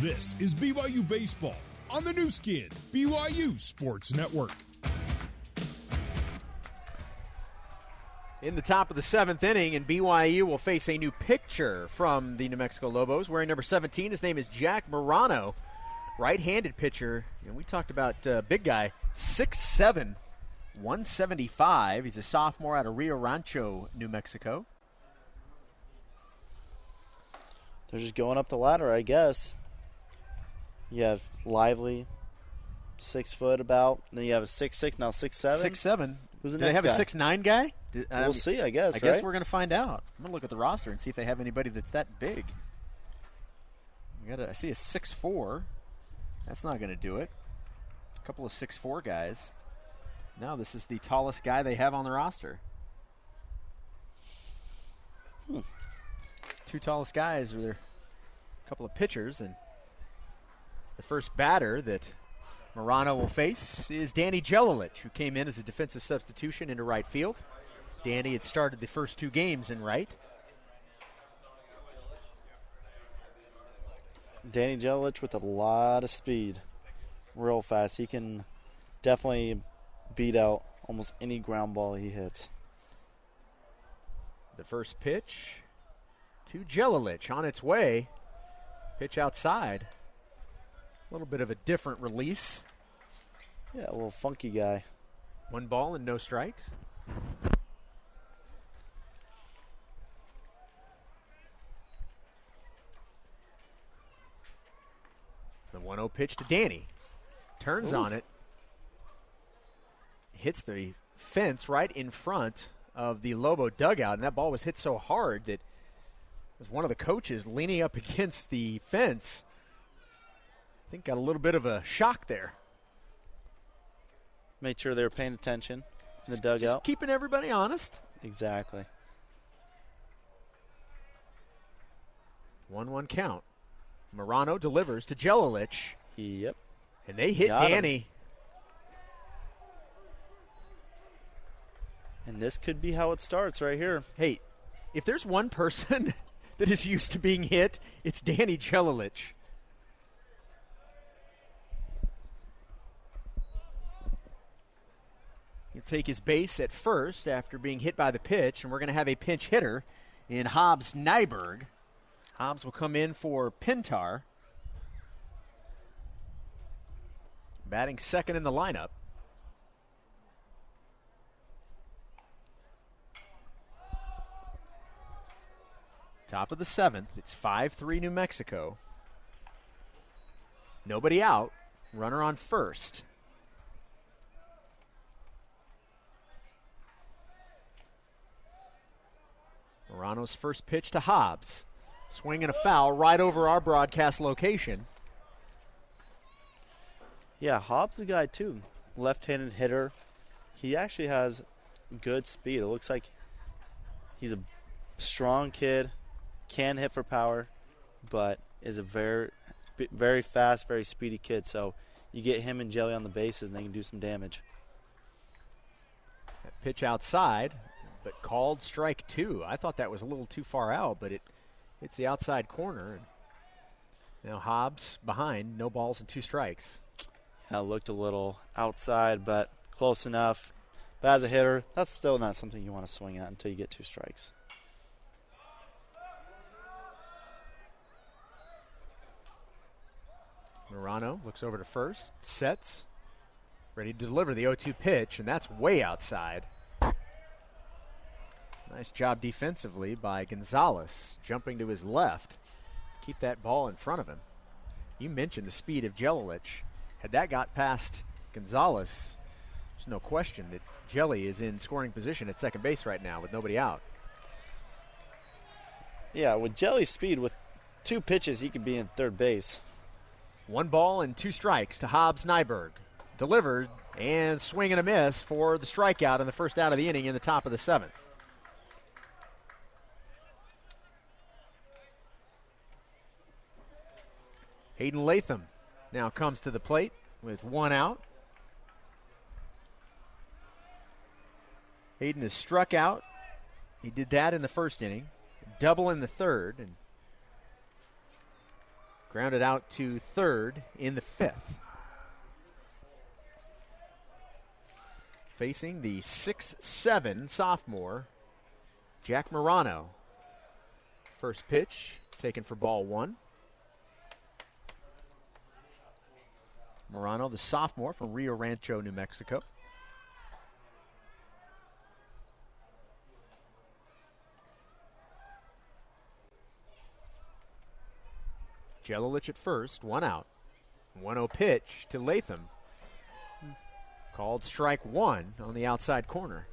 This is BYU Baseball on the Nu Skin, BYU Sports Network. In the top of the seventh inning, and BYU will face a new pitcher from the New Mexico Lobos, wearing number 17. His name is Jack Morano, right-handed pitcher. And we talked about uh, big guy, 6'7", 175. He's a sophomore out of Rio Rancho, New Mexico. They're just going up the ladder, I guess. You have Lively, six foot about. Then you have a six six now six seven. Six seven. Who's the Do they have guy? a six nine guy? Do- We'll um, see, I guess. I guess right? we're going to find out. I'm going to look at the roster and see if they have anybody that's that big. We got I see a six four. That's not going to do it. A couple of six four guys. Now this is the tallest guy they have on the roster. Hmm. Two tallest guys are there. A couple of pitchers and the first batter that Morano will face is Danny Jelilich, who came in as a defensive substitution into right field. Danny had started the first two games in right. Danny Jelilich with a lot of speed, real fast. He can definitely beat out almost any ground ball he hits. The first pitch to Jelilich on its way. Pitch outside. A little bit of a different release. Yeah, a little funky guy. One ball and no strikes. The 1 0 pitch to Danny. Turns on it. Hits the fence right in front of the Lobo dugout, and that ball was hit so hard that was one of the coaches leaning up against the fence. I think got a little bit of a shock there. Made sure they were paying attention in the Just dugout. Just keeping everybody honest. exactly. 1 1 count. Morano delivers to Jelilich, Yep. and they hit Got him. Danny. And this could be how it starts right here. Hey, if there's one person that is used to being hit, it's Danny Jelilich. He'll take his base at first after being hit by the pitch, and we're going to have a pinch hitter in Hobbs Nyberg. Hobbs will come in for Pintar. Batting second in the lineup. Top of the seventh. It's 5 3 New Mexico. Nobody out. Runner on first. Morano's first pitch to Hobbs. Swing and a foul right over our broadcast location. Yeah, Hobbs the guy too. Left-handed hitter. He actually has good speed. It looks like he's a strong kid, can hit for power, but is a very very fast, very speedy kid. So you get him and Jelly on the bases and they can do some damage. That pitch outside, but called strike two. I thought that was a little too far out, but it hits the outside corner. And now Hobbs behind, no balls and two strikes. Yeah, looked a little outside, but close enough. But as a hitter, that's still not something you want to swing at until you get two strikes. Morano looks over to first, sets, ready to deliver the 0 2 pitch, and that's way outside. Nice job defensively by Gonzalez, jumping to his left. Keep that ball in front of him. You mentioned the speed of Jelilich. Had that got past Gonzalez, there's no question that Jelly is in scoring position at second base right now with nobody out. Yeah, with Jelly's speed, with two pitches, he could be in third base. One ball and two strikes to Hobbs Nyberg. Delivered and swing and a miss for the strikeout in the first out of the inning in the top of the seventh. Hayden Latham now comes to the plate with one out. Hayden is struck out. He did that in the first inning, double in the third, and Grounded out to third in the fifth. Facing the six-seven sophomore, Jack Morano. First pitch taken for ball one. Morano, the sophomore from Rio Rancho, New Mexico. Jelilich at first, one out. 1 0 pitch to Latham. Called strike one on the outside corner.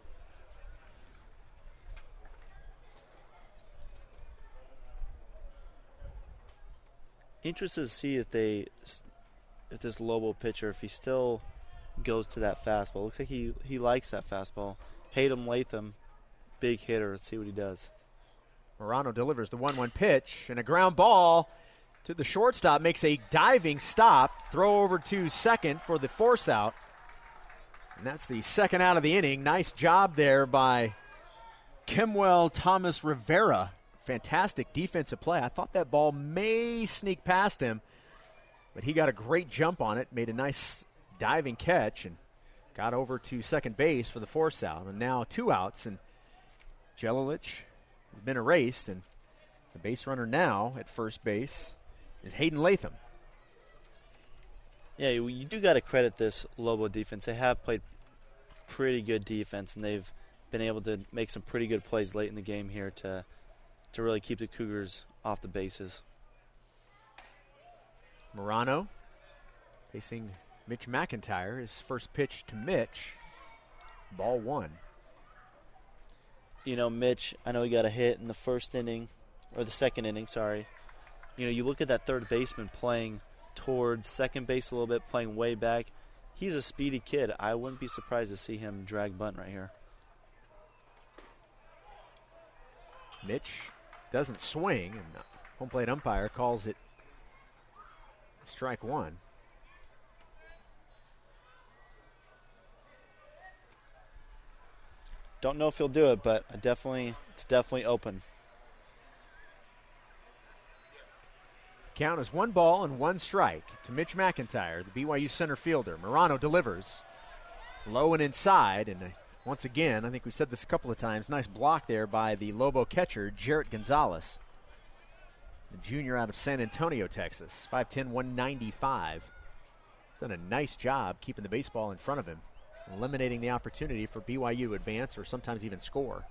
Interested to see if they, if this Lobo pitcher, if he still goes to that fastball. Looks like he he likes that fastball. Hayden Latham, big hitter. Let's see what he does. Morano delivers the 1 1 pitch and a ground ball to the shortstop, makes a diving stop, throw over to second for the force out. And that's the second out of the inning. Nice job there by Kimwell Thomas Rivera. Fantastic defensive play. I thought that ball may sneak past him, but he got a great jump on it, made a nice diving catch, and got over to second base for the force out. And now two outs, and Jelilich has been erased, and the base runner now at first base is Hayden Latham. Yeah, you, you do got to credit this Lobo defense. They have played pretty good defense, and they've been able to make some pretty good plays late in the game here to to really keep the Cougars off the bases. Morano facing Mitch McIntyre. His first pitch to Mitch, ball one. You know, Mitch, I know he got a hit in the first inning, or the second inning, sorry. You know, you look at that third baseman playing towards second base a little bit, playing way back. He's a speedy kid. I wouldn't be surprised to see him drag bunt right here. Mitch doesn't swing, and the home plate umpire calls it strike one. Don't know if he'll do it, but I definitely it's definitely open. Count is one ball and one strike to Mitch McIntyre, the BYU center fielder. Morano delivers low and inside, and uh, once again, I think we said this a couple of times. Nice block there by the Lobo catcher, Jarrett Gonzalez, junior out of San Antonio, Texas, 5'10", 195. He's done a nice job keeping the baseball in front of him, eliminating the opportunity for BYU to advance or sometimes even score.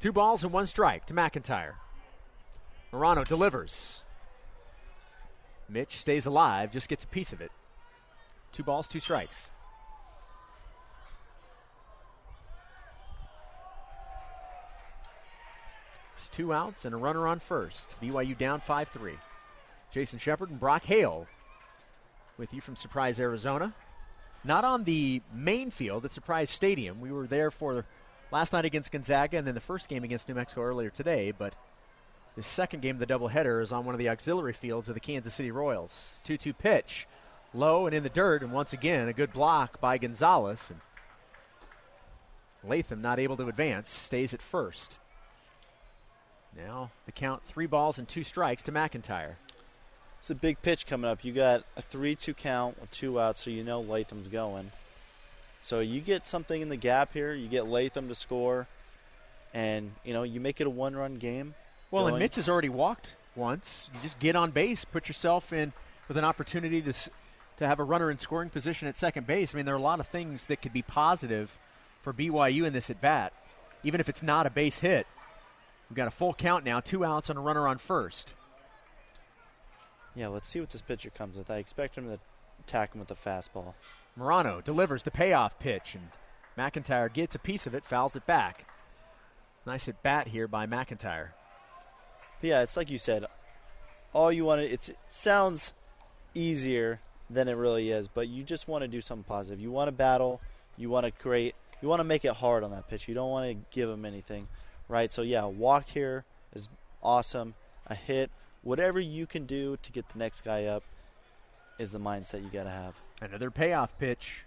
Two balls and one strike to McIntyre. Morano delivers. Mitch stays alive, just gets a piece of it. Two balls, two strikes. Two outs and a runner on first. BYU down 5 3. Jason Shepard and Brock Hale with you from Surprise, Arizona. Not on the main field at Surprise Stadium. We were there for last night against Gonzaga and then the first game against New Mexico earlier today, but the second game of the doubleheader is on one of the auxiliary fields of the Kansas City Royals. 2 2 pitch, low and in the dirt, and once again, a good block by Gonzalez. And Latham not able to advance, stays at first. Now the count three balls and two strikes to McIntyre. It's a big pitch coming up. You got a 3 2 count with two outs, so you know Latham's going. So you get something in the gap here. You get Latham to score, and you know you make it a one-run game. Well, going. and Mitch has already walked once. You just get on base, put yourself in with an opportunity to to have a runner in scoring position at second base. I mean, there are a lot of things that could be positive for BYU in this at bat, even if it's not a base hit. We've got a full count now, two outs and a runner on first. Yeah, let's see what this pitcher comes with. I expect him to attack him with a fastball. Morano delivers the payoff pitch, and McIntyre gets a piece of it, fouls it back. Nice at bat here by McIntyre. But yeah, it's like you said. All you want to, it sounds easier than it really is, but you just want to do something positive. You want to battle. You want to create. You want to make it hard on that pitch. You don't want to give him anything, right? So yeah, a walk here is awesome. A hit, whatever you can do to get the next guy up, is the mindset you got to have. Another payoff pitch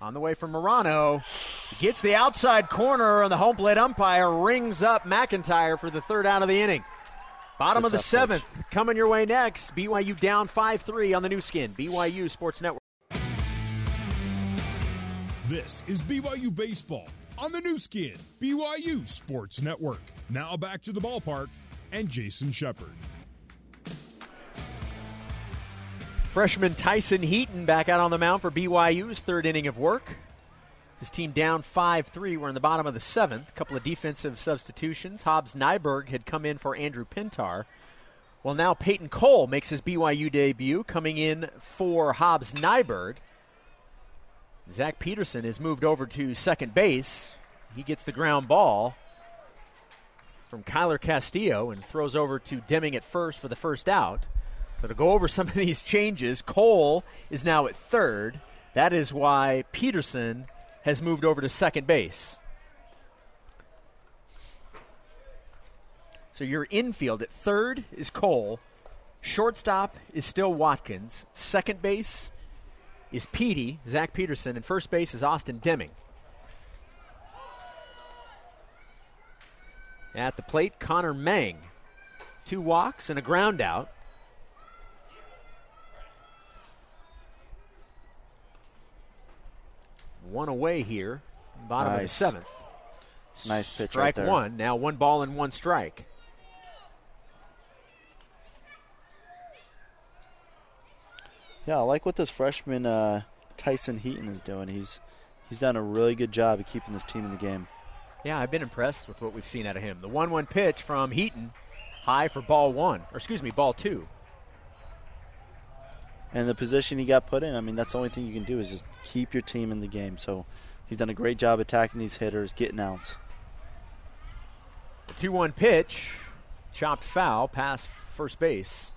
On the way from Morano. Gets the outside corner, and the home plate umpire rings up McIntyre for the third out of the inning. Bottom of the seventh. Pitch. Coming your way next. BYU down 5 3 on the Nu Skin. BYU Sports Network. This is BYU Baseball on the Nu Skin. BYU Sports Network. Now back to the ballpark and Jason Shepard. Freshman Tyson Heaton back out on the mound for BYU's third inning of work. His team down 5 3. We're in the bottom of the seventh. A couple of defensive substitutions. Hobbs Nyberg had come in for Andrew Pintar. Well, now Peyton Cole makes his BYU debut, coming in for Hobbs Nyberg. Zach Peterson is moved over to second base. He gets the ground ball from Kyler Castillo and throws over to Deming at first for the first out. So to go over some of these changes, Cole is now at third. That is why Peterson has moved over to second base. So your infield at third is Cole. Shortstop is still Watkins. Second base is Petey, Zach Peterson, and first base is Austin Deming. At the plate, Connor Mang. Two walks and a ground out. one away here, bottom nice. of the seventh. Nice pitch. Strike right one. Now one ball and one strike. Yeah, I like what this freshman uh, Tyson Heaton is doing. He's he's done a really good job of keeping his team in the game. Yeah, I've been impressed with what we've seen out of him. The one-one pitch from Heaton, high for ball one, or excuse me, ball two. And the position he got put in, I mean, that's the only thing you can do is just keep your team in the game. So he's done a great job attacking these hitters, getting outs. The 2 1 pitch, chopped foul, past first base.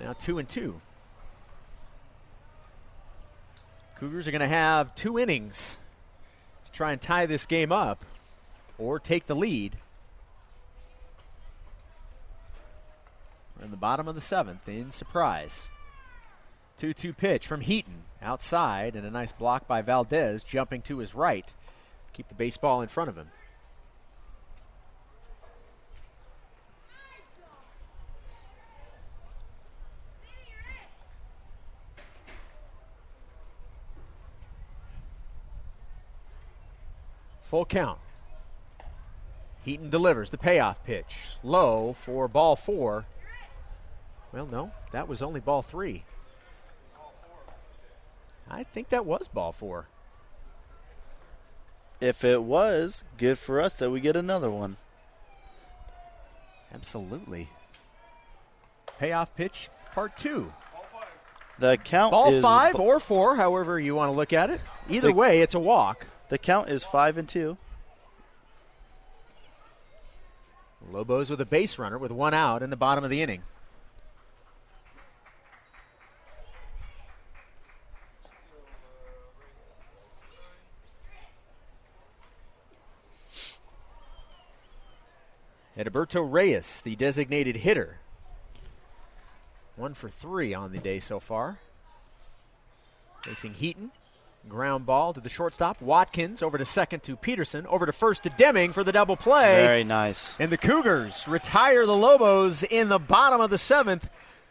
Now 2 and 2. Cougars are going to have two innings to try and tie this game up or take the lead. We're in the bottom of the seventh in surprise. 2 2 pitch from Heaton outside, and a nice block by Valdez jumping to his right. Keep the baseball in front of him. Full count. Heaton delivers the payoff pitch. Low for ball four. Well, no, that was only ball three. I think that was ball four. If it was, good for us that we get another one. Absolutely. Payoff pitch, part two. The count ball five or four, however you want to look at it. Either the, way, it's a walk. The count is five and two. Lobos with a base runner with one out in the bottom of the inning. Edberto Reyes, the designated hitter. One for three on the day so far. Facing Heaton. Ground ball to the shortstop. Watkins over to second to Peterson. Over to first to Deming for the double play. Very nice. And the Cougars retire the Lobos in the bottom of the seventh.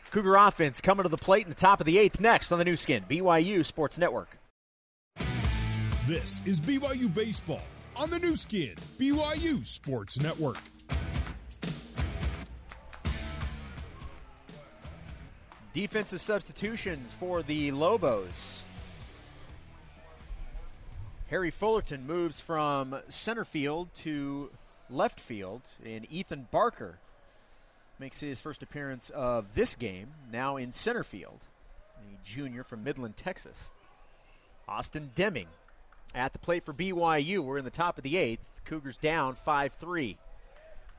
Cougar offense coming to the plate in the top of the eighth next on the Nu Skin, BYU Sports Network. This is BYU Baseball on the Nu Skin, BYU Sports Network. Defensive substitutions for the Lobos. Harry Fullerton moves from center field to left field, and Ethan Barker makes his first appearance of this game now in center field. A junior from Midland, Texas. Austin Deming at the plate for BYU. We're in the top of the eighth. Cougars down 5 3.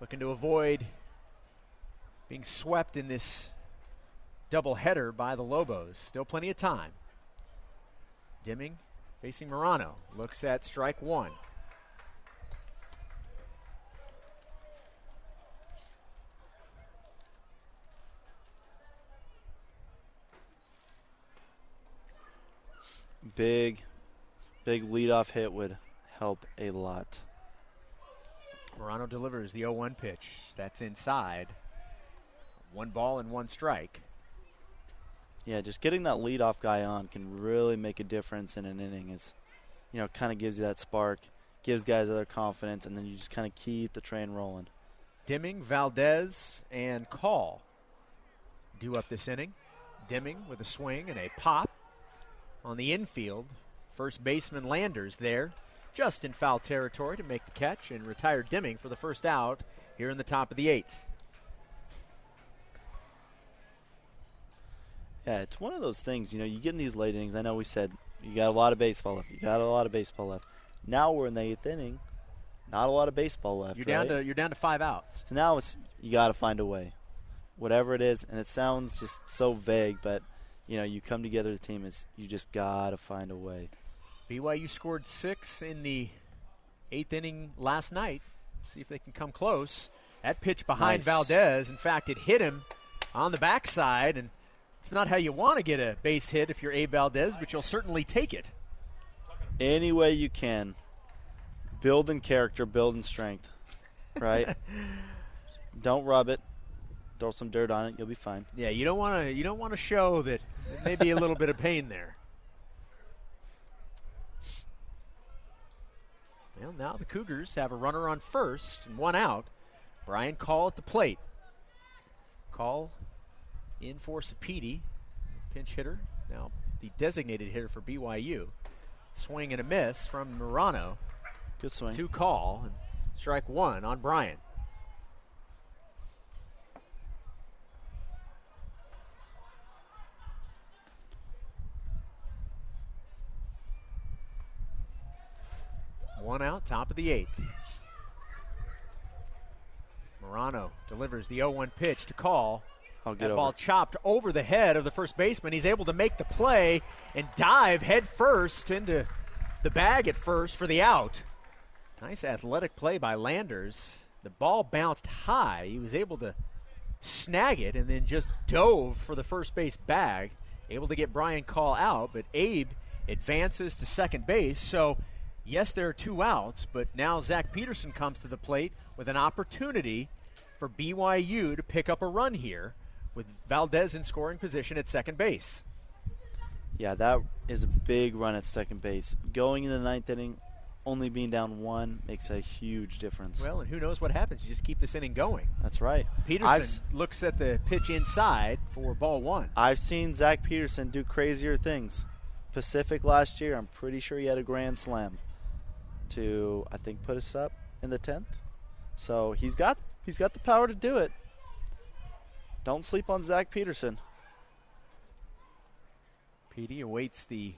Looking to avoid being swept in this doubleheader by the Lobos. Still plenty of time. Deming facing Morano. Looks at strike one. big, big leadoff hit would help a lot. Morano delivers the 0 1 pitch. That's inside. One ball and one strike. Yeah, just getting that leadoff guy on can really make a difference in an inning. It's, you know, kind of gives you that spark, gives guys other confidence, and then you just kind of keep the train rolling. Deming, Valdez, and Call do up this inning. Deming with a swing and a pop on the infield. First baseman Landers there, just in foul territory to make the catch and retire Deming for the first out here in the top of the eighth. Yeah, it's one of those things. You know, you get in these late innings. I know we said you got a lot of baseball left. You got a lot of baseball left. Now we're in the eighth inning. Not a lot of baseball left. You're right? down to you're down to five outs. So now it's you got to find a way, whatever it is. And it sounds just so vague, but you know, you come together as a team. It's you just got to find a way. BYU scored six in the eighth inning last night. See if they can come close. That pitch behind Nice. Valdez, in fact, it hit him on the backside, and it's not how you want to get a base hit if you're Abe Valdez, but you'll certainly take it. Any way you can, Build in character, build in strength, right? Don't rub it. Throw some dirt on it. You'll be fine. Yeah, you don't want to you don't want to show that there may be a little bit of pain there. Well, now the Cougars have a runner on first and one out. Brian Call at the plate. Call in for Sapedi, pinch hitter. Now the designated hitter for BYU. Swing and a miss from Morano. Good swing. Two call and strike one on Brian. One out, top of the eighth. Morano delivers the 0 1 pitch to call. I'll get That over. ball chopped over the head of the first baseman. He's able to make the play and dive head first into the bag at first for the out. Nice athletic play by Landers. The ball bounced high. He was able to snag it and then just dove for the first base bag. Able to get Brian Call out, but Abe advances to second base. So, yes, there are two outs, but now Zach Peterson comes to the plate with an opportunity for BYU to pick up a run here with Valdez in scoring position at second base. Yeah, that is a big run at second base. Going in the ninth inning, only being down one makes a huge difference. Well, and who knows what happens? You just keep this inning going. That's right. Peterson I've, looks at the pitch inside for ball one. I've seen Zach Peterson do crazier things. Pacific last year, I'm pretty sure he had a grand slam to, I think, put us up in the tenth. So he's got he's got the power to do it. Don't sleep on Zach Peterson. PD awaits the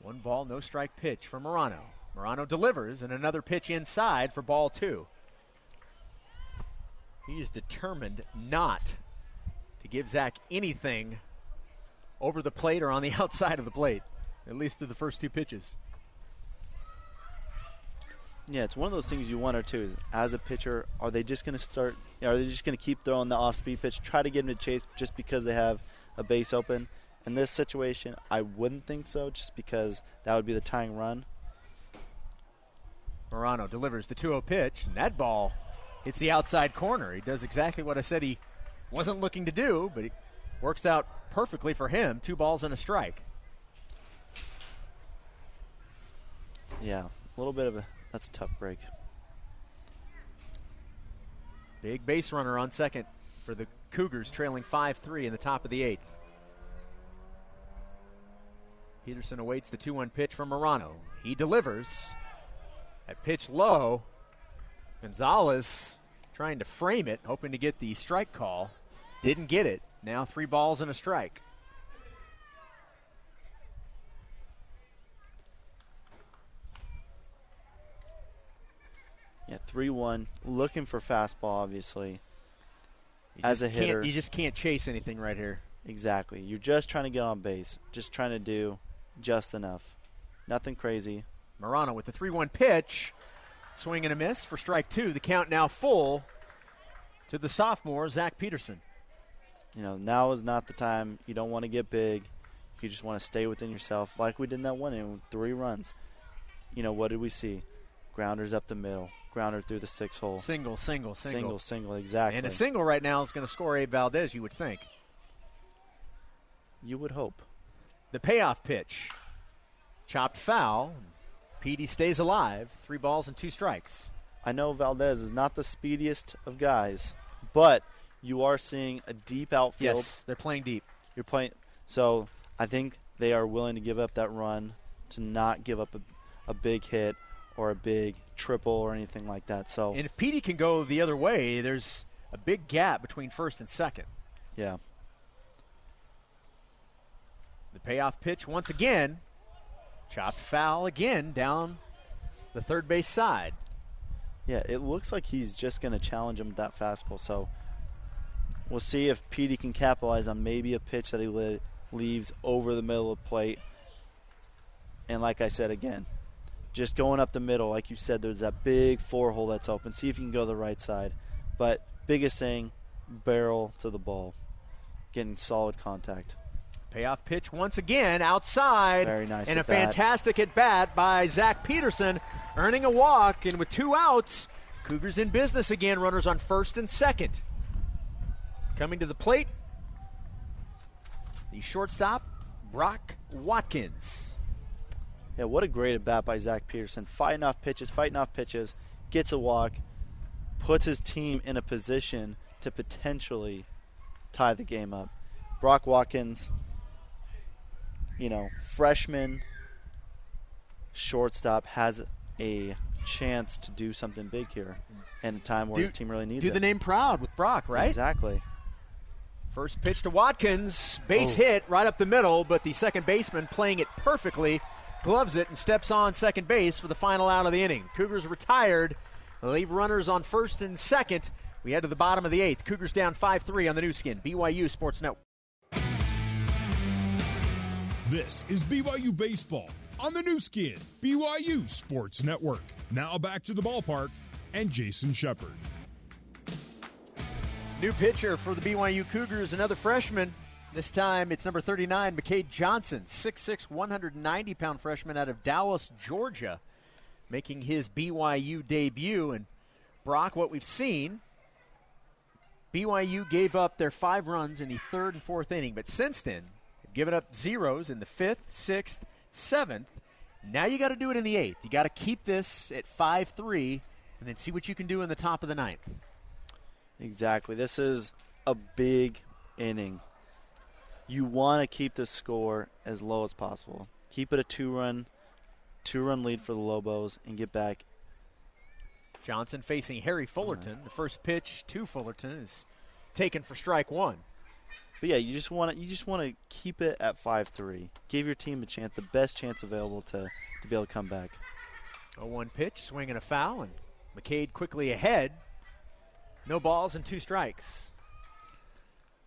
one ball, no strike pitch from Morano. Morano delivers, and another pitch inside for ball two. He is determined not to give Zach anything over the plate or on the outside of the plate, at least through the first two pitches. Yeah, it's one of those things you wonder too. Is as a pitcher, are they just going to start? Are they just going to keep throwing the off-speed pitch, try to get him to chase just because they have a base open? In this situation, I wouldn't think so, just because that would be the tying run. Morano delivers the 2 0 pitch, and that ball hits the outside corner. He does exactly what I said he wasn't looking to do, but it works out perfectly for him. Two balls and a strike. Yeah, a little bit of a that's a tough break. Big base runner on second for the Cougars, trailing 5 3 in the top of the eighth. Peterson awaits the 2 1 pitch from Morano. He delivers. At pitch low. Gonzalez trying to frame it, hoping to get the strike call. Didn't get it. Now three balls and a strike. Yeah, three one, looking for fastball. Obviously, You As a hitter- you just can't chase anything right here. exactly. You're just trying to get on base, just trying to do just enough. Nothing crazy. Morano with the 3 1 pitch. Swing and a miss for strike two. The count now full to the sophomore, Zach Peterson. You know, now is not the time. You don't want to get big. You just want to stay within yourself, like we did in that one in three runs. You know what did we see? Grounders up the middle, grounder through the six hole, Single, single, single. single, single, exactly. And a single right now is going to score Abe Valdez, you would think. you would hope. The payoff pitch. Chopped foul. Petey stays alive. Three balls and two strikes. I know Valdez is not the speediest of guys, but you are seeing a deep outfield. Yes, they're playing deep. You're playing, so I think they are willing to give up that run to not give up a, a big hit or a big triple or anything like that. So And if Petey can go the other way, there's a big gap between first and second. yeah, The payoff pitch once again. Chopped foul again down the third base side. yeah, it looks like he's just going to challenge him with that fastball. So we'll see if Petey can capitalize on maybe a pitch that he li- leaves over the middle of the plate. And like I said again, just going up the middle, like you said, there's that big four hole that's open. See if you can go the right side. But biggest thing, barrel to the ball, getting solid contact. Payoff pitch once again outside. Very nice And a at bat. fantastic at bat by Zach Peterson, earning a walk. And with two outs, Cougars in business again. Runners on first and second. Coming to the plate, the shortstop, Brock Watkins. Yeah, what a great at bat by Zach Peterson. Fighting off pitches, fighting off pitches, gets a walk, puts his team in a position to potentially tie the game up. Brock Watkins, you know, freshman shortstop, has a chance to do something big here in a time where Do- his team really needs Do it. Do the name proud with Brock, right? Exactly. First pitch to Watkins, base Oh. hit right up the middle, but the second baseman playing it perfectly, gloves it and steps on second base for the final out of the inning. Cougars retired. They leave runners on first and second. We head to the bottom of the eighth. Cougars down 5 3 on the Nu Skin. BYU Sports Network. This is BYU Baseball on the Nu Skin, BYU Sports Network. Now back to the ballpark and Jason Shepard. New pitcher for the BYU Cougars, another freshman. This time it's number 39, McCade Johnson, 6'6, 190 pound freshman out of Dallas, Georgia, making his BYU debut. And Brock, what we've seen, BYU gave up their five runs in the third and fourth inning, but since then, they've given up zeros in the fifth, sixth, seventh. Now you got to do it in the eighth. You got to keep this at 5 3 and then see what you can do in the top of the ninth. Exactly. This is a big inning. You want to keep the score as low as possible. Keep it a two-run, two-run lead for the Lobos, and get back. Johnson facing Harry Fullerton. The first pitch to Fullerton is taken for strike one. But yeah, you just want to you just want to keep it at five-three. Give your team a chance, the best chance available to to be able to come back. A one pitch, swing and a foul, and McCade quickly ahead. No balls and two strikes.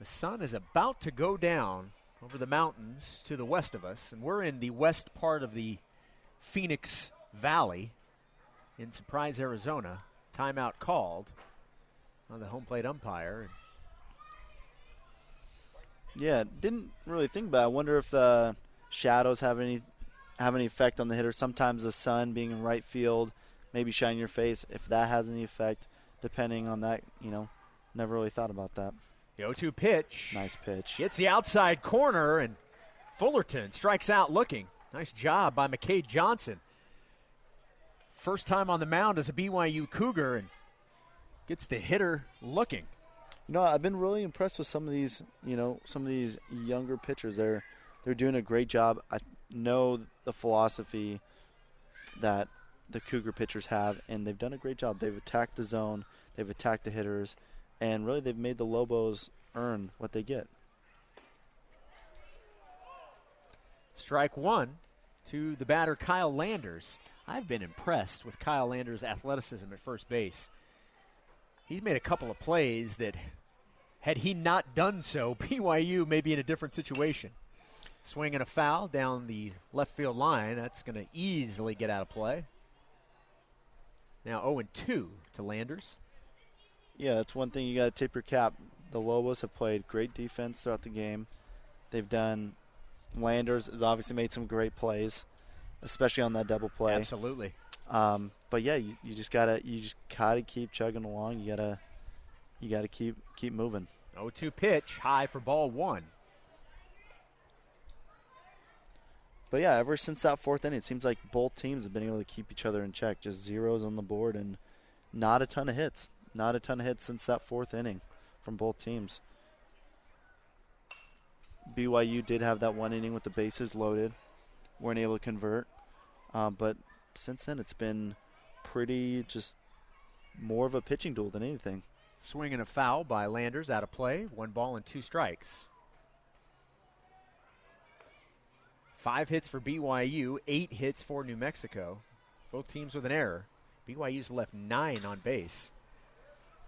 The sun is about to go down over the mountains to the west of us, and we're in the west part of the Phoenix Valley in Surprise, Arizona. Timeout called on the home plate umpire. Yeah, didn't really think about. it. I wonder if the shadows have any have any effect on the hitter. Sometimes the sun being in right field, maybe shining your face, if that has any effect, depending on that. You know, never really thought about that. 0 2 pitch. Nice pitch. Gets the outside corner, and Fullerton strikes out looking. Nice job by McCade Johnson. First time on the mound as a BYU Cougar, and gets the hitter looking. You know, I've been really impressed with some of these. You know, some of these younger pitchers. They're they're doing a great job. I know the philosophy that the Cougar pitchers have, and they've done a great job. They've attacked the zone, they've attacked the hitters, and really they've made the Lobos earn what they get. Strike one to the batter Kyle Landers. I've been impressed with Kyle Landers' athleticism at first base. He's made a couple of plays that, had he not done so, BYU may be in a different situation. Swing and a foul down the left field line. That's going to easily get out of play. Now 0 2 to Landers. Yeah, that's one thing you got to tip your cap. The Lobos have played great defense throughout the game. They've done Landers has obviously made some great plays, especially on that double play. Absolutely. Um, but yeah, you, you just gotta you just gotta keep chugging along. You gotta you gotta keep keep moving. 0-2 pitch, high for ball one. But yeah, ever since that fourth inning, it seems like both teams have been able to keep each other in check. Just zeros on the board and not a ton of hits. Not a ton of hits since that fourth inning from both teams. BYU did have that one inning with the bases loaded, weren't able to convert. Um, but since then, it's been pretty just more of a pitching duel than anything. Swing and a foul by Landers out of play. One ball and two strikes. Five hits for BYU, eight hits for New Mexico. Both teams with an error. BYU's left nine on base.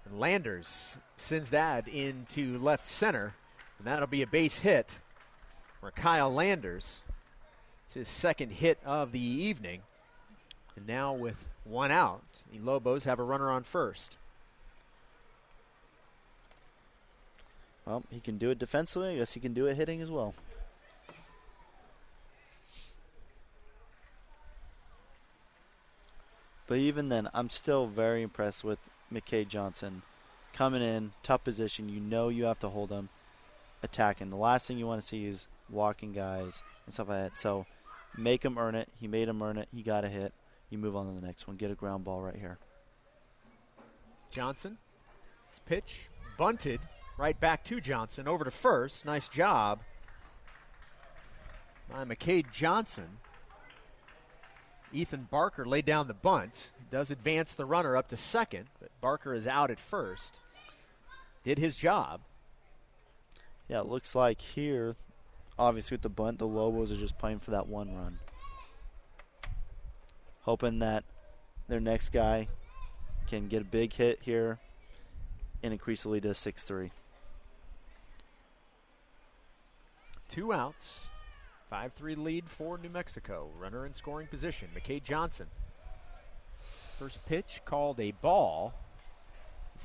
And Landers sends that into left center, and that'll be a base hit for Kyle Landers. It's his second hit of the evening. And now with one out, the Lobos have a runner on first. Well, he can do it defensively. I guess he can do it hitting as well. But even then, I'm still very impressed with McCade Johnson coming in, tough position. You know you have to hold him, attacking. The last thing you want to see is walking guys and stuff like that. So make him earn it. He made him earn it. He got a hit. You move on to the next one. Get a ground ball right here. Johnson, his pitch bunted right back to Johnson over to first. Nice job by McCade Johnson. Ethan Barker laid down the bunt. Does advance the runner up to second, but Barker is out at first. Did his job. Yeah, it looks like here, obviously with the bunt, the Lobos are just playing for that one run. Hoping that their next guy can get a big hit here and increase the lead to 6 3. Two outs. 5 3 lead for New Mexico. Runner in scoring position, McCade Johnson. First pitch called a ball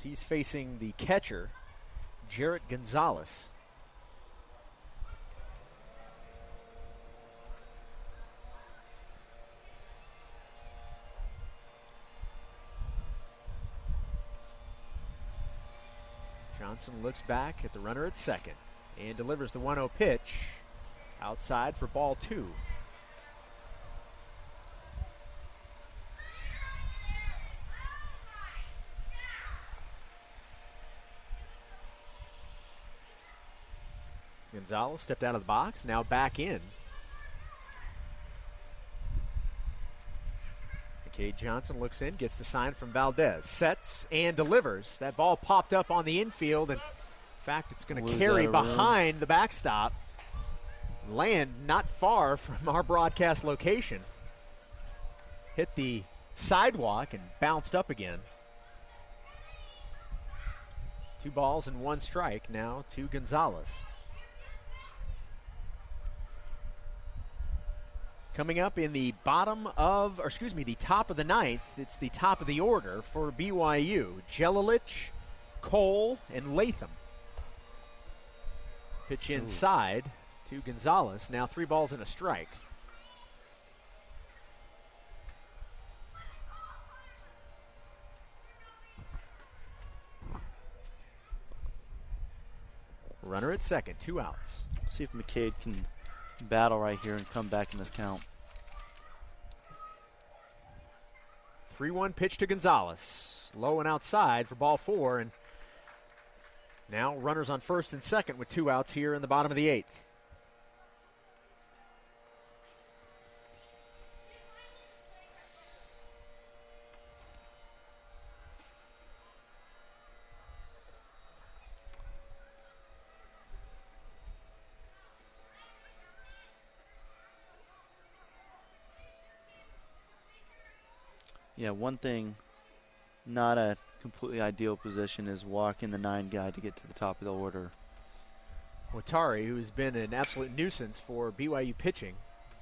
he's facing the catcher, Jarrett Gonzalez. Johnson looks back at the runner at second and delivers the 1 0 pitch outside for ball two. Gonzalez stepped out of the box, now back in. McCade Johnson looks in, gets the sign from Valdez, sets and delivers. That ball popped up on the infield, and in fact, it's going to carry behind the backstop land not far from our broadcast location. Hit the sidewalk and bounced up again. Two balls and one strike now to Gonzalez. Coming up in the bottom of, or excuse me, the top of the ninth, it's the top of the order for BYU. Jelilich, Cole, and Latham. Pitch inside. Ooh to Gonzalez. Now three balls and a strike. Runner at second, two outs. See if McCade can battle right here and come back in this count. 3 1 pitch to Gonzalez. Low and outside for ball four. And now runners on first and second with two outs here in the bottom of the eighth. Yeah, one thing, not a completely ideal position is walking the nine guy to get to the top of the order. Watari, who's been an absolute nuisance for BYU pitching,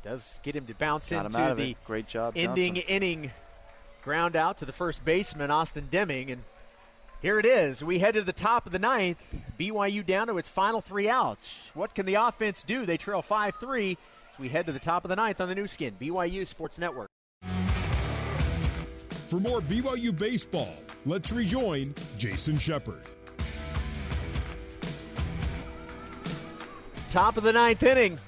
does get him to bounce Got into the it. great job, ending Johnson. inning ground out to the first baseman Austin Deming, and Here it is. We head to the top of the ninth. BYU down to its final three outs. What can the offense do? They trail 5 3. We head to the top of the ninth on the Nu Skin, BYU Sports Network. For more BYU baseball, let's rejoin Jason Shepard. Top of the ninth inning.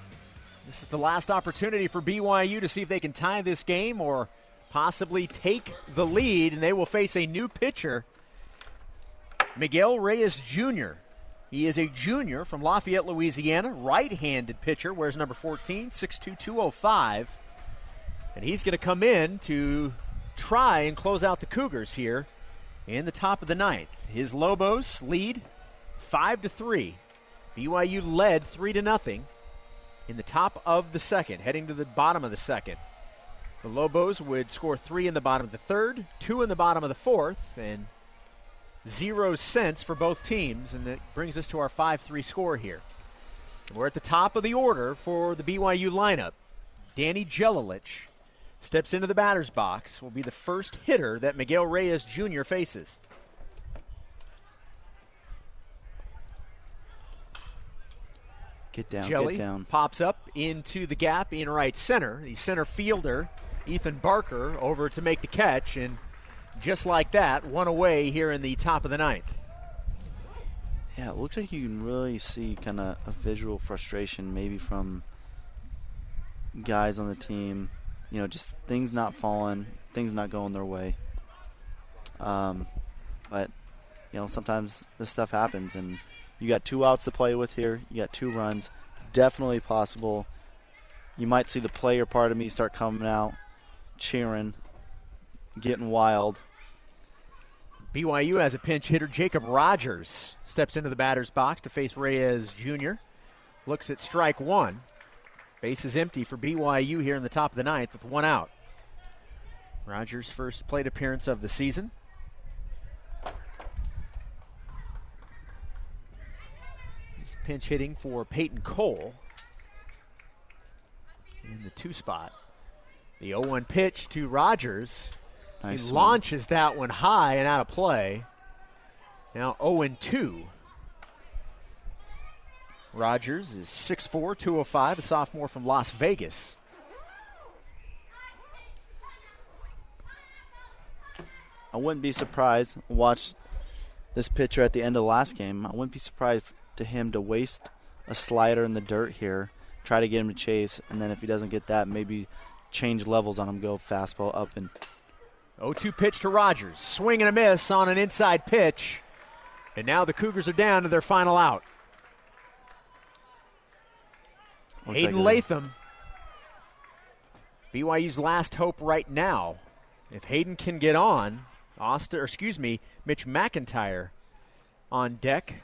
This is the last opportunity for BYU to see if they can tie this game or possibly take the lead, and they will face a new pitcher, Miguel Reyes Jr. He is a junior from Lafayette, Louisiana, right handed pitcher, wears number 14, 6'2, 205. And he's going to come in to try and close out the Cougars here in the top of the ninth. His Lobos lead 5 to 3. BYU led 3 to nothing in the top of the second, heading to the bottom of the second. The Lobos would score three in the bottom of the third, two in the bottom of the fourth, and zero cents for both teams. And that brings us to our 5 3 score here. We're at the top of the order for the BYU lineup. Danny Jelilich steps into the batter's box, will be the first hitter that Miguel Reyes Jr. faces. Get down, Jelly get down. pops up into the gap in right center. The center fielder, Ethan Barker, over to make the catch, and just like that, one away here in the top of the ninth. Yeah, it looks like you can really see kind of a visual frustration, maybe from guys on the team. You know, just things not falling, things not going their way. Um, but you know, sometimes this stuff happens, and you got two outs to play with here. You got two runs, definitely possible. You might see the player part of me start coming out, cheering, getting wild. BYU has a pinch hitter. Jacob Rogers steps into the batter's box to face Reyes Jr. Looks at strike one. Base is empty for BYU here in the top of the ninth with one out. Rogers' first plate appearance of the season. He's pinch hitting for Peyton Cole in the two spot. The 0 1 pitch to Rogers. Nice he launches that one high and out of play. Now 0 2. Rogers is 6'4, 205, a sophomore from Las Vegas. I wouldn't be surprised. Watch this pitcher at the end of the last game. I wouldn't be surprised to him to waste a slider in the dirt here, try to get him to chase, and then if he doesn't get that, maybe change levels on him, go fastball up and 0 2 pitch to Rogers. Swing and a miss on an inside pitch. And now the Cougars are down to their final out. Hayden. Latham, BYU's last hope right now. If Hayden can get on, Austin, or excuse me, Mitch McIntyre on deck.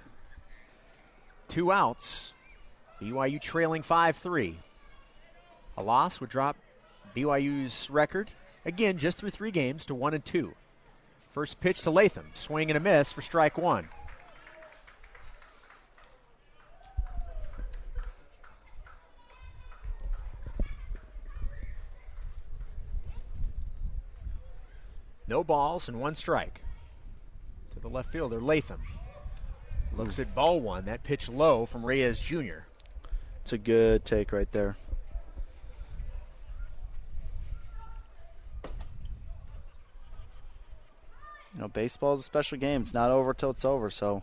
Two outs. BYU trailing 5 3. A loss would drop BYU's record, again, just through three games, to 1 and 2. First pitch to Latham. Swing and a miss for strike one. No balls and one strike. To the left fielder, Latham. Looks at ball one. That pitch low from Reyes Jr. It's a good take right there. You know, baseball is a special game. It's not over till it's over. So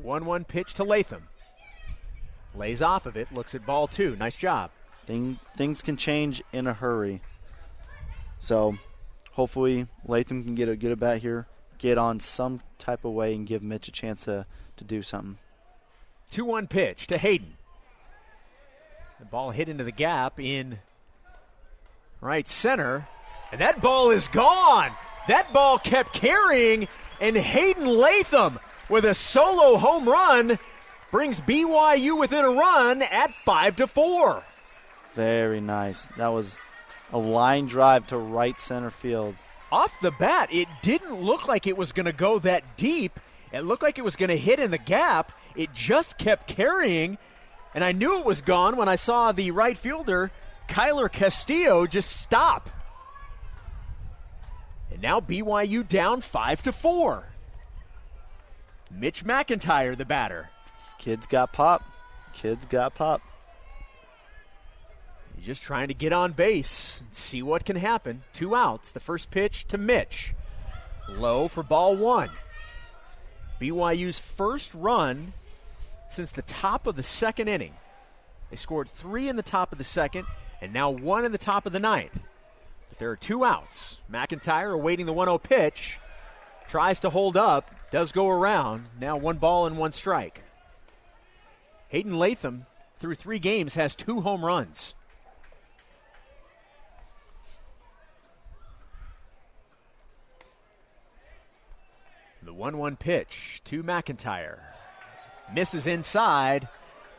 1 1 pitch to Latham. Lays off of it, looks at ball two. Nice job. thing, things can change in a hurry. So hopefully Latham can get a good bat here, get on some type of way, and give Mitch a chance to, to do something. 2 1 pitch to Hayden. The ball hit into the gap in right center, and that ball is gone. That ball kept carrying, and Hayden Latham with a solo home run brings BYU within a run at 5 to 4. Very nice. That was a line drive to right center field. off the bat, it didn't look like it was going to go that deep. It looked like it was going to hit in the gap. It just kept carrying, and I knew it was gone when I saw the right fielder, Kyler Castillo, just stop. And now BYU down five to four. Mitch McIntyre, the batter. Kids got pop. Kids got pop. He's just trying to get on base and see what can happen. Two outs. The first pitch to Mitch. Low for ball one. BYU's first run since the top of the second inning. They scored three in the top of the second and now one in the top of the ninth. But there are two outs. McIntyre awaiting the 1 0 pitch. Tries to hold up, does go around. Now one ball and one strike. Hayden Latham, through three games, has two home runs. The 1 1 pitch to McIntyre. Misses inside.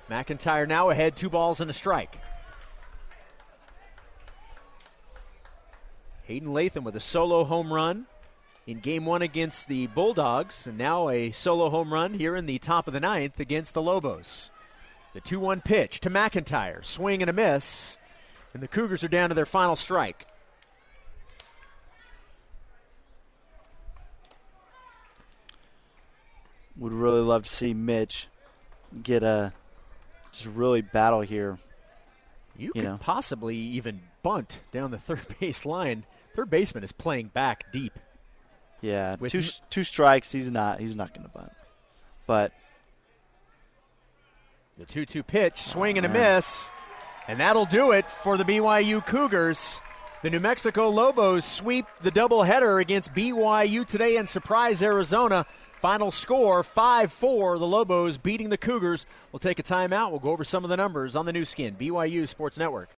McIntyre now ahead, two balls and a strike. Hayden Latham with a solo home run in game one against the Bulldogs, and now a solo home run here in the top of the ninth against the Lobos. The 2 1 pitch to McIntyre. Swing and a miss, and the Cougars are down to their final strike. Would really love to see Mitch get a just really battle here. You, You could know. possibly even bunt down the third base line. Third baseman is playing back deep. Yeah, With two two strikes. He's not. He's not going to bunt. But The 2 2 pitch, swing and a miss. And that'll do it for the BYU Cougars. The New Mexico Lobos sweep the doubleheader against BYU today and surprise Arizona. Final score 5 4. The Lobos beating the Cougars. We'll take a timeout. We'll go over some of the numbers on the Nu Skin. BYU Sports Network.